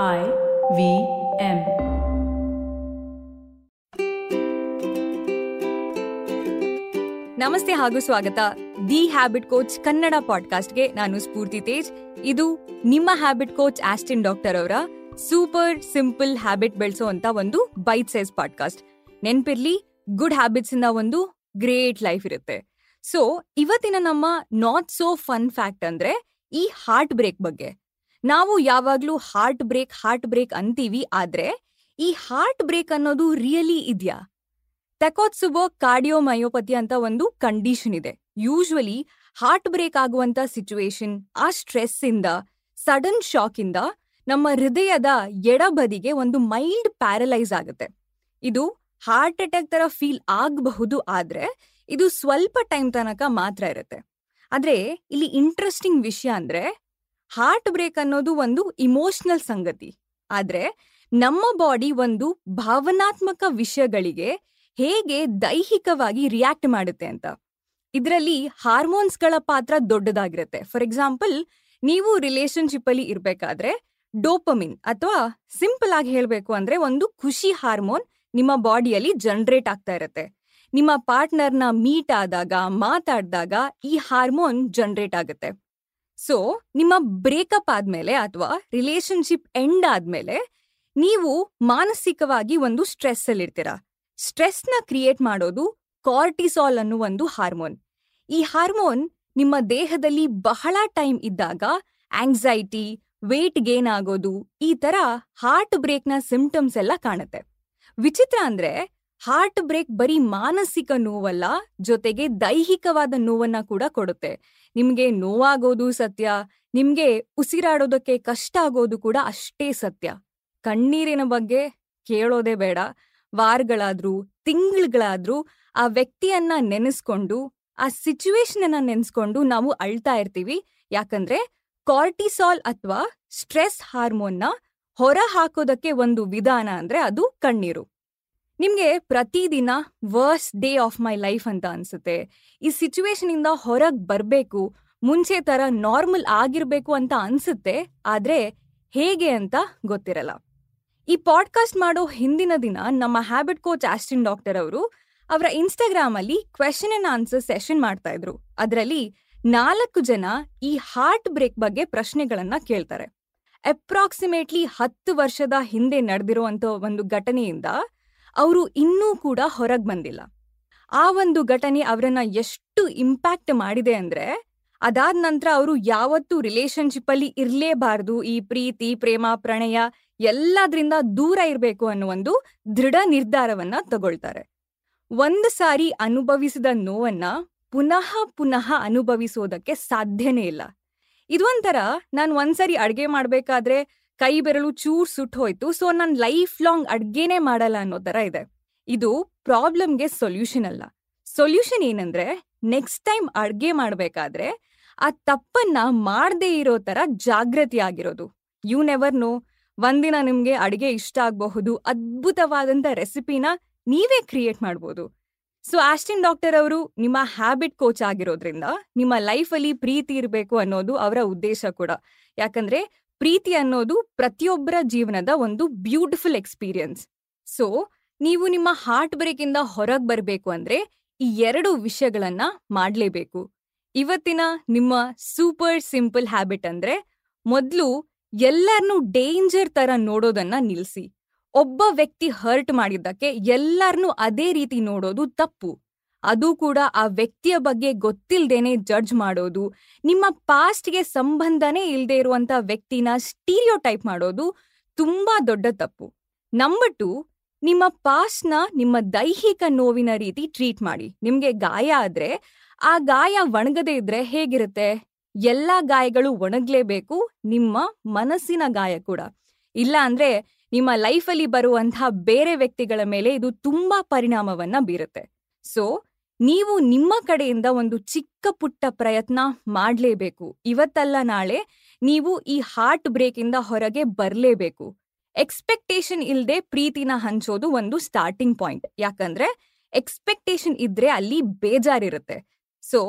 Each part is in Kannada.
I V M. ನಮಸ್ತೆ ಹಾಗೂ ಸ್ವಾಗತ. ದಿ ಹ್ಯಾಬಿಟ್ ಕೋಚ್ ಕನ್ನಡ ಪಾಡ್ಕಾಸ್ಟ್ಗೆ ನಾನು ಸ್ಫೂರ್ತಿ ತೇಜ್. ಇದು ನಿಮ್ಮ ಹ್ಯಾಬಿಟ್ ಕೋಚ್ ಆಸ್ಟಿನ್ ಡಾಕ್ಟರ್ ಅವರ ಸೂಪರ್ ಸಿಂಪಲ್ ಹ್ಯಾಬಿಟ್ ಬೆಳೆಸೋ ಒಂದು ಬೈಟ್ ಸೈಜ್ ಪಾಡ್ಕಾಸ್ಟ್. ನೆನ್ಪಿರ್ಲಿ, ಗುಡ್ ಹ್ಯಾಬಿಟ್ಸ್ ಇಂದ ಒಂದು ಗ್ರೇಟ್ ಲೈಫ್ ಇರುತ್ತೆ. ಸೊ, ಇವತ್ತಿನ ನಮ್ಮ ನಾಟ್ ಸೋ ಫನ್ ಫ್ಯಾಕ್ಟ್ ಅಂದ್ರೆ ಈ ಹಾರ್ಟ್ ಬ್ರೇಕ್ ಬಗ್ಗೆ. ನಾವು ಯಾವಾಗ್ಲೂ ಹಾರ್ಟ್ ಬ್ರೇಕ್ ಹಾರ್ಟ್ ಬ್ರೇಕ್ ಅಂತೀವಿ, ಆದ್ರೆ ಈ ಹಾರ್ಟ್ ಬ್ರೇಕ್ ಅನ್ನೋದು ರಿಯಲಿ ಇದ್ಯಾ? ತೆಕೋತ್ಸುಬೋ ಕಾರ್ಡಿಯೋಮಯೋಪತಿ ಅಂತ ಒಂದು ಕಂಡೀಷನ್ ಇದೆ. ಯೂಶ್ವಲಿ ಹಾರ್ಟ್ ಬ್ರೇಕ್ ಆಗುವಂತ ಸಿಚುವೇಶನ್ ಆ ಸ್ಟ್ರೆಸ್ ಇಂದ ಸಡನ್ ಶಾಕ್ ಇಂದ ನಮ್ಮ ಹೃದಯದ ಎಡಬದಿಗೆ ಒಂದು ಮೈಲ್ಡ್ ಪ್ಯಾರಲೈಸ್ ಆಗುತ್ತೆ. ಇದು ಹಾರ್ಟ್ ಅಟ್ಯಾಕ್ ತರ ಫೀಲ್ ಆಗಬಹುದು, ಆದ್ರೆ ಇದು ಸ್ವಲ್ಪ ಟೈಮ್ ತನಕ ಮಾತ್ರ ಇರುತ್ತೆ. ಆದ್ರೆ ಇಲ್ಲಿ ಇಂಟ್ರೆಸ್ಟಿಂಗ್ ವಿಷಯ ಅಂದ್ರೆ ಹಾರ್ಟ್ ಬ್ರೇಕ್ ಅನ್ನೋದು ಒಂದು ಇಮೋಷನಲ್ ಸಂಗತಿ. ಆದ್ರೆ ನಮ್ಮ ಬಾಡಿ ಒಂದು ಭಾವನಾತ್ಮಕ ವಿಷಯಗಳಿಗೆ ಹೇಗೆ ದೈಹಿಕವಾಗಿ ರಿಯಾಕ್ಟ್ ಮಾಡುತ್ತೆ ಅಂತ. ಇದರಲ್ಲಿ ಹಾರ್ಮೋನ್ಸ್ಗಳ ಪಾತ್ರ ದೊಡ್ಡದಾಗಿರುತ್ತೆ. ಫಾರ್ ಎಕ್ಸಾಂಪಲ್ ನೀವು ರಿಲೇಶನ್ಶಿಪ್ ಅಲ್ಲಿ ಇರ್ಬೇಕಾದ್ರೆ ಡೋಪಮಿನ್ ಅಥವಾ ಸಿಂಪಲ್ ಆಗಿ ಹೇಳಬೇಕು ಅಂದ್ರೆ ಒಂದು ಖುಷಿ ಹಾರ್ಮೋನ್ ನಿಮ್ಮ ಬಾಡಿಯಲ್ಲಿ ಜನರೇಟ್ ಆಗ್ತಾ ಇರುತ್ತೆ. ನಿಮ್ಮ ಪಾರ್ಟ್ನರ್ನ ಮೀಟ್ ಆದಾಗ, ಮಾತಾಡಿದಾಗ ಈ ಹಾರ್ಮೋನ್ ಜನರೇಟ್ ಆಗುತ್ತೆ. ಸೊ ನಿಮ್ಮ ಬ್ರೇಕಪ್ ಆದ್ಮೇಲೆ ಅಥವಾ ರಿಲೇಶನ್ಶಿಪ್ ಎಂಡ್ ಆದ್ಮೇಲೆ ನೀವು ಮಾನಸಿಕವಾಗಿ ಒಂದು ಸ್ಟ್ರೆಸ್ ಅಲ್ಲಿ ಇರ್ತೀರಾ. ಸ್ಟ್ರೆಸ್ನ ಕ್ರಿಯೇಟ್ ಮಾಡೋದು ಕಾರ್ಟಿಸಾಲ್ ಅನ್ನೋ ಒಂದು ಹಾರ್ಮೋನ್ ಈ ಹಾರ್ಮೋನ್ ನಿಮ್ಮ ದೇಹದಲ್ಲಿ ಬಹಳ ಟೈಮ್ ಇದ್ದಾಗ ಆಂಗ್ಸೈಟಿ ವೇಟ್ ಗೇನ್ ಆಗೋದು, ಈ ತರ ಹಾರ್ಟ್ ಬ್ರೇಕ್ನ ಸಿಂಪ್ಟಮ್ಸ್ ಎಲ್ಲ ಕಾಣುತ್ತೆ. ವಿಚಿತ್ರ ಅಂದ್ರೆ ಹಾರ್ಟ್ ಬ್ರೇಕ್ ಬರೀ ಮಾನಸಿಕ ನೋವಲ್ಲ, ಜೊತೆಗೆ ದೈಹಿಕವಾದ ನೋವನ್ನ ಕೂಡ ಕೊಡುತ್ತೆ. ನಿಮ್ಗೆ ನೋವಾಗೋದು ಸತ್ಯ, ನಿಮ್ಗೆ ಉಸಿರಾಡೋದಕ್ಕೆ ಕಷ್ಟ ಆಗೋದು ಕೂಡ ಅಷ್ಟೇ ಸತ್ಯ. ಕಣ್ಣೀರಿನ ಬಗ್ಗೆ ಕೇಳೋದೇ ಬೇಡ. ವಾರಗಳಾದ್ರೂ, ತಿಂಗಳುಗಳಾದ್ರೂ ಆ ವ್ಯಕ್ತಿಯನ್ನ ನೆನೆಸ್ಕೊಂಡು, ಆ ಸಿಚುವೇಶನ್ ಅನ್ನ ನೆನೆಸ್ಕೊಂಡು ನಾವು ಅಳ್ತಾ ಇರ್ತೀವಿ. ಯಾಕಂದ್ರೆ ಕಾರ್ಟಿಸಾಲ್ ಅಥವಾ ಸ್ಟ್ರೆಸ್ ಹಾರ್ಮೋನ್ನ ಹೊರ ಹಾಕೋದಕ್ಕೆ ಒಂದು ವಿಧಾನ ಅಂದ್ರೆ ಅದು ಕಣ್ಣೀರು. ನಿಮ್ಗೆ ಪ್ರತಿದಿನ worst day of my life ಅಂತ ಅನ್ಸುತ್ತೆ. ಈ ಸಿಚುವೇಶನ್ ಇಂದ ಹೊರಗ್ ಬರ್ಬೇಕು, ಮುಂಚೆ ತರ ನಾರ್ಮಲ್ ಆಗಿರ್ಬೇಕು ಅಂತ ಅನ್ಸುತ್ತೆ, ಆದ್ರೆ ಹೇಗೆ ಅಂತ ಗೊತ್ತಿರಲ್ಲ. ಈ ಪಾಡ್ಕಾಸ್ಟ್ ಮಾಡೋ ಹಿಂದಿನ ದಿನ ನಮ್ಮ ಹ್ಯಾಬಿಟ್ ಕೋಚ್ ಆಸ್ಟಿನ್ ಡಾಕ್ಟರ್ ಅವರು ಅವರ ಇನ್ಸ್ಟಾಗ್ರಾಮ್ ಅಲ್ಲಿ ಕ್ವೆಶನ್ ಅಂಡ್ ಆನ್ಸರ್ ಸೆಷನ್ ಮಾಡ್ತಾ ಇದ್ರು. ಅದರಲ್ಲಿ ನಾಲ್ಕು ಜನ ಈ ಹಾರ್ಟ್ ಬ್ರೇಕ್ ಬಗ್ಗೆ ಪ್ರಶ್ನೆಗಳನ್ನ ಕೇಳ್ತಾರೆ. ಅಪ್ರಾಕ್ಸಿಮೇಟ್ಲಿ ಹತ್ತು ವರ್ಷದ ಹಿಂದೆ ನಡೆದಿರುವಂತ ಒಂದು ಘಟನೆಯಿಂದ ಅವರು ಇನ್ನೂ ಕೂಡ ಹೊರಗೆ ಬಂದಿಲ್ಲ. ಆ ಒಂದು ಘಟನೆ ಅವರನ್ನ ಎಷ್ಟು ಇಂಪ್ಯಾಕ್ಟ್ ಮಾಡಿದೆ ಅಂದ್ರೆ, ಅದಾದ ನಂತರ ಅವರು ಯಾವತ್ತೂ ರಿಲೇಶನ್ಶಿಪ್ ಅಲ್ಲಿ ಇರಲೇಬಾರದು. ಈ ಪ್ರೀತಿ, ಪ್ರೇಮ, ಪ್ರಣಯ ಎಲ್ಲದ್ರಿಂದ ದೂರ ಇರಬೇಕು ಅನ್ನೋ ಒಂದು ದೃಢ ನಿರ್ಧಾರವನ್ನ ತಗೊಳ್ತಾರೆ. ಒಂದು ಸಾರಿ ಅನುಭವಿಸಿದ ನೋವನ್ನ ಪುನಃ ಪುನಃ ಅನುಭವಿಸೋದಕ್ಕೆ ಸಾಧ್ಯನೇ ಇಲ್ಲ. ಇದೊಂಥರ ನಾನು ಒಂದ್ಸರಿ ಅಡ್ಗೆ ಮಾಡ್ಬೇಕಾದ್ರೆ ಕೈ ಬೆರಳು ಚೂರ್ ಸುಟ್ಟು ಹೋಯ್ತು. ಸೊ ನಾನು ಲೈಫ್ ಲಾಂಗ್ ಅಡ್ಗೆನೇ ಮಾಡಲ್ಲ ಅನ್ನೋ ತರ ಇದೆ. ಇದು ಪ್ರಾಬ್ಲಮ್ಗೆ ಸೊಲ್ಯೂಷನ್ ಅಲ್ಲ. ಸೊಲ್ಯೂಷನ್ ಏನಂದ್ರೆ ನೆಕ್ಸ್ಟ್ ಟೈಮ್ ಅಡ್ಗೆ ಮಾಡ್ಬೇಕಾದ್ರೆ, ಆ ತಪ್ಪನ್ನ ಮಾಡದೇ ಇರೋ ತರ ಜಾಗೃತಿ ಆಗಿರೋದು. ಯು ನೆವರ್ ನೋ ಒಂದಿನ ನಿಮ್ಗೆ ಅಡಿಗೆ ಇಷ್ಟ ಆಗಬಹುದು. ಅದ್ಭುತವಾದಂತ ರೆಸಿಪಿನ ನೀವೇ ಕ್ರಿಯೇಟ್ ಮಾಡ್ಬೋದು. ಸೊ ಆಸ್ಟಿನ್ ಡಾಕ್ಟರ್ ಅವರು ನಿಮ್ಮ ಹ್ಯಾಬಿಟ್ ಕೋಚ್ ಆಗಿರೋದ್ರಿಂದ, ನಿಮ್ಮ ಲೈಫಲ್ಲಿ ಪ್ರೀತಿ ಇರಬೇಕು ಅನ್ನೋದು ಅವರ ಉದ್ದೇಶ ಕೂಡ. ಯಾಕಂದ್ರೆ ಪ್ರೀತಿ ಅನ್ನೋದು ಪ್ರತಿಯೊಬ್ಬರ ಜೀವನದ ಒಂದು ಬ್ಯೂಟಿಫುಲ್ ಎಕ್ಸ್ಪೀರಿಯನ್ಸ್ ಸೊ ನೀವು ನಿಮ್ಮ ಹಾರ್ಟ್ ಬ್ರೇಕ್ ಇಂದ ಹೊರಗೆ ಬರಬೇಕು ಅಂದ್ರೆ ಈ ಎರಡು ವಿಷಯಗಳನ್ನ ಮಾಡಲೇಬೇಕು. ಇವತ್ತಿನ ನಿಮ್ಮ ಸೂಪರ್ ಸಿಂಪಲ್ ಹ್ಯಾಬಿಟ್ ಅಂದ್ರೆ ಮೊದಲು ಎಲ್ಲರನ್ನೂ ಡೇಂಜರ್ ತರ ನೋಡೋದನ್ನ ನಿಲ್ಲಿಸಿ ಒಬ್ಬ ವ್ಯಕ್ತಿ ಹರ್ಟ್ ಮಾಡಿದ್ದಕ್ಕೆ ಎಲ್ಲರನ್ನೂ ಅದೇ ರೀತಿ ನೋಡೋದು ತಪ್ಪು. ಅದು ಕೂಡ ಆ ವ್ಯಕ್ತಿಯ ಬಗ್ಗೆ ಗೊತ್ತಿಲ್ಲದೇನೆ ಜಡ್ಜ್ ಮಾಡೋದು, ನಿಮ್ಮ ಪಾಸ್ಟ್ಗೆ ಸಂಬಂಧನೇ ಇಲ್ಲದೆ ಇರುವಂತ ವ್ಯಕ್ತಿನ ಸ್ಟೀರಿಯೋ ಟೈಪ್ ಮಾಡೋದು ತುಂಬಾ ದೊಡ್ಡ ತಪ್ಪು. ನಂಬರ್ ಟು ನಿಮ್ಮ ಪಾಸ್ಟ್ನ ನಿಮ್ಮ ದೈಹಿಕ ನೋವಿನ ರೀತಿ ಟ್ರೀಟ್ ಮಾಡಿ. ನಿಮ್ಗೆ ಗಾಯ ಆದ್ರೆ ಆ ಗಾಯ ಒಣಗದೇ ಇದ್ರೆ ಹೇಗಿರುತ್ತೆ? ಎಲ್ಲಾ ಗಾಯಗಳು ಒಣಗ್ಲೇಬೇಕು, ನಿಮ್ಮ ಮನಸ್ಸಿನ ಗಾಯ ಕೂಡ. ಇಲ್ಲ ಅಂದ್ರೆ ನಿಮ್ಮ ಲೈಫಲ್ಲಿ ಬರುವಂತಹ ಬೇರೆ ವ್ಯಕ್ತಿಗಳ ಮೇಲೆ ಇದು ತುಂಬಾ ಪರಿಣಾಮವನ್ನ ಬೀರುತ್ತೆ. ಸೊ ನೀವು ನಿಮ್ಮ ಕಡೆಯಿಂದ ಒಂದು ಚಿಕ್ಕ ಪುಟ್ಟ ಪ್ರಯತ್ನ ಮಾಡಲೇಬೇಕು. ಇವತ್ತಲ್ಲ ನಾಳೆ ನೀವು ಈ ಹಾರ್ಟ್ ಬ್ರೇಕ್ ಇಂದ ಹೊರಗೆ ಬರಲೇಬೇಕು. ಎಕ್ಸ್ಪೆಕ್ಟೇಷನ್ ಇಲ್ಲದೆ ಪ್ರೀತಿನ ಹಂಚೋದು ಒಂದು ಸ್ಟಾರ್ಟಿಂಗ್ ಪಾಯಿಂಟ್ ಯಾಕಂದ್ರೆ ಎಕ್ಸ್ಪೆಕ್ಟೇಷನ್ ಇದ್ರೆ ಅಲ್ಲಿ ಬೇಜಾರಿರುತ್ತೆ. ಸೊ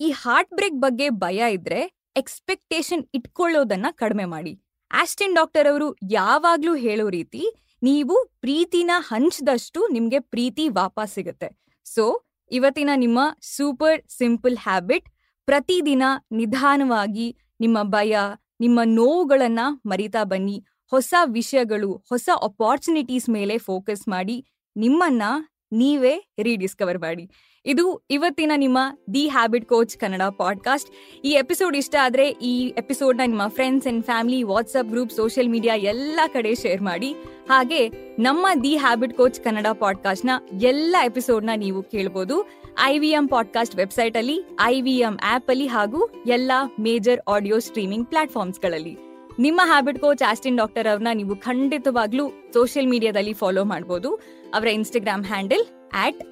ಈ ಹಾರ್ಟ್ ಬ್ರೇಕ್ ಬಗ್ಗೆ ಭಯ ಇದ್ರೆ ಎಕ್ಸ್ಪೆಕ್ಟೇಷನ್ ಇಟ್ಕೊಳ್ಳೋದನ್ನ ಕಡಿಮೆ ಮಾಡಿ. ಆಸ್ಟಿನ್ ಡಾಕ್ಟರ್ ಅವರು ಯಾವಾಗ್ಲೂ ಹೇಳೋ ರೀತಿ ನೀವು ಪ್ರೀತಿನ ಹಂಚದಷ್ಟು ನಿಮ್ಗೆ ಪ್ರೀತಿ ವಾಪಸ್ ಸಿಗುತ್ತೆ. ಸೊ ಇವತ್ತಿನ ನಿಮ್ಮ ಸೂಪರ್ ಸಿಂಪಲ್ ಹ್ಯಾಬಿಟ್, ಪ್ರತಿದಿನ ನಿಧಾನವಾಗಿ ನಿಮ್ಮ ಭಯ, ನಿಮ್ಮ ನೋವುಗಳನ್ನ ಮರಿತಾ ಬನ್ನಿ. ಹೊಸ ವಿಷಯಗಳು, ಹೊಸ ಅಪಾರ್ಚುನಿಟೀಸ್ ಮೇಲೆ ಫೋಕಸ್ ಮಾಡಿ, ನಿಮ್ಮನ್ನ ನೀವೇ ರೀಡಿಸ್ಕವರ್ ಮಾಡಿ. ಇದು ಇವತ್ತಿನ ನಿಮ್ಮ the habit coach Kannada podcast ಈ ಎಪಿಸೋಡ್ ಇಷ್ಟ ಆದ್ರೆ ಈ ಎಪಿಸೋಡ್ನ ನಿಮ್ಮ friends and family WhatsApp group social media ಎಲ್ಲ ಕಡೆ ಶೇರ್ ಮಾಡಿ. ಹಾಗೆ ನಮ್ಮ ದಿ ಹ್ಯಾಬಿಟ್ ಕೋಚ್ ಕನ್ನಡ ಪಾಡ್ಕಾಸ್ಟ್ನ ಎಲ್ಲ ಎಪಿಸೋಡ್ನ ನೀವು ಕೇಳ್ಬೋದು. I V M podcast website ಅಲ್ಲಿ ಐ ವಿ ಎಂ ಆಪ್ ಅಲ್ಲಿ ಹಾಗೂ ಎಲ್ಲ ಮೇಜರ್ ಆಡಿಯೋ ಸ್ಟ್ರೀಮಿಂಗ್ ಪ್ಲಾಟ್ಫಾರ್ಮ್ಸ್ಗಳಲ್ಲಿ ನಿಮ್ಮ ಹ್ಯಾಬಿಟ್ ಕೋಚ್ ಆಸ್ಟಿನ್ ಡಾಕ್ಟರ್ ಅವ್ರನ್ನ ನೀವು ಖಂಡಿತವಾಗ್ಲೂ ಸೋಷಿಯಲ್ ಮೀಡಿಯಾದಲ್ಲಿ ಫಾಲೋ ಮಾಡಬಹುದು ಅವರ Instagram handle at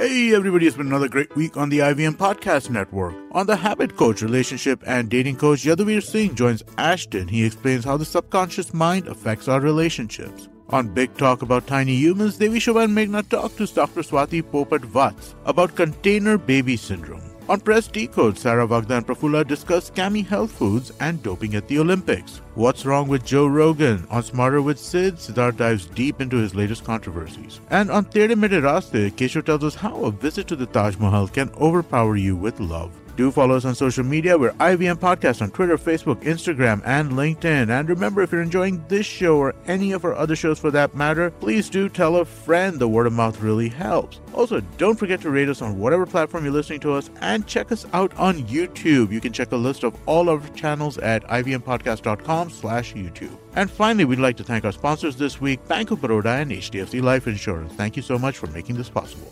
Hey, everybody, it's been another great week on the IVM Podcast Network. On the Habit Coach, Relationship and Dating Coach, Yadavir Singh joins Ashton. He explains how the subconscious mind affects our relationships. On Big Talk about tiny humans, Devi Shobha and Meghna talk to Dr. Swati Popat Vats about container baby syndrome. On Press Decode, Sarah Vagda and Prafula discuss scammy health foods and doping at the Olympics. What's wrong with Joe Rogan? On Smarter with Sid, Siddharth dives deep into his latest controversies. And on Tere Mere Raste, Kesho tells us how a visit to the Taj Mahal can overpower you with love. Do follow us on social media. We're IVM Podcast on Twitter, Facebook, Instagram, and LinkedIn. And remember, if you're enjoying this show or any of our other shows for that matter, please do tell a friend. The word of mouth really helps. Also, don't forget to rate us on whatever platform you're listening to us and check us out on YouTube. You can check a list of all our channels at ivmpodcast.com slash YouTube. And finally, we'd like to thank our sponsors this week, Bank of Baroda and HDFC Life Insurance. Thank you so much for making this possible.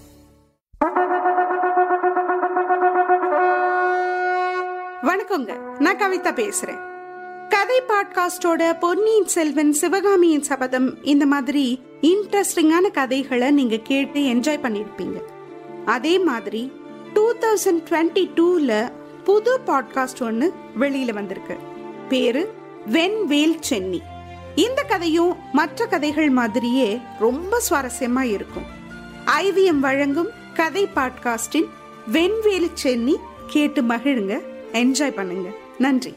வணக்கங்க நான் கவிதா பேசுறேன். கதை பாட்காஸ்டோட பொன்னியின் செல்வன் சிவகாமியின் சபதம் இந்த மாதிரி இன்ட்ரெஸ்டிங்கான கதைகளை நீங்க கேட்டு என்ஜாய் பண்ணிருப்பீங்க. அதே மாதிரி டூ தௌசண்ட் டுவெண்ட்டி டூல புது பாட்காஸ்ட் ஒன்று வெளியில வந்திருக்கு. பேரு வெண்வேல் சென்னி. இந்த கதையும் மற்ற கதைகள் மாதிரியே ரொம்ப சுவாரஸ்யமா இருக்கும். ஐவிஎம் வழங்கும் கதை பாட்காஸ்டின் வெண்வேல் சென்னி கேட்டு மகிழுங்க. என்ஜாய் பண்ணுங்க. நன்றி.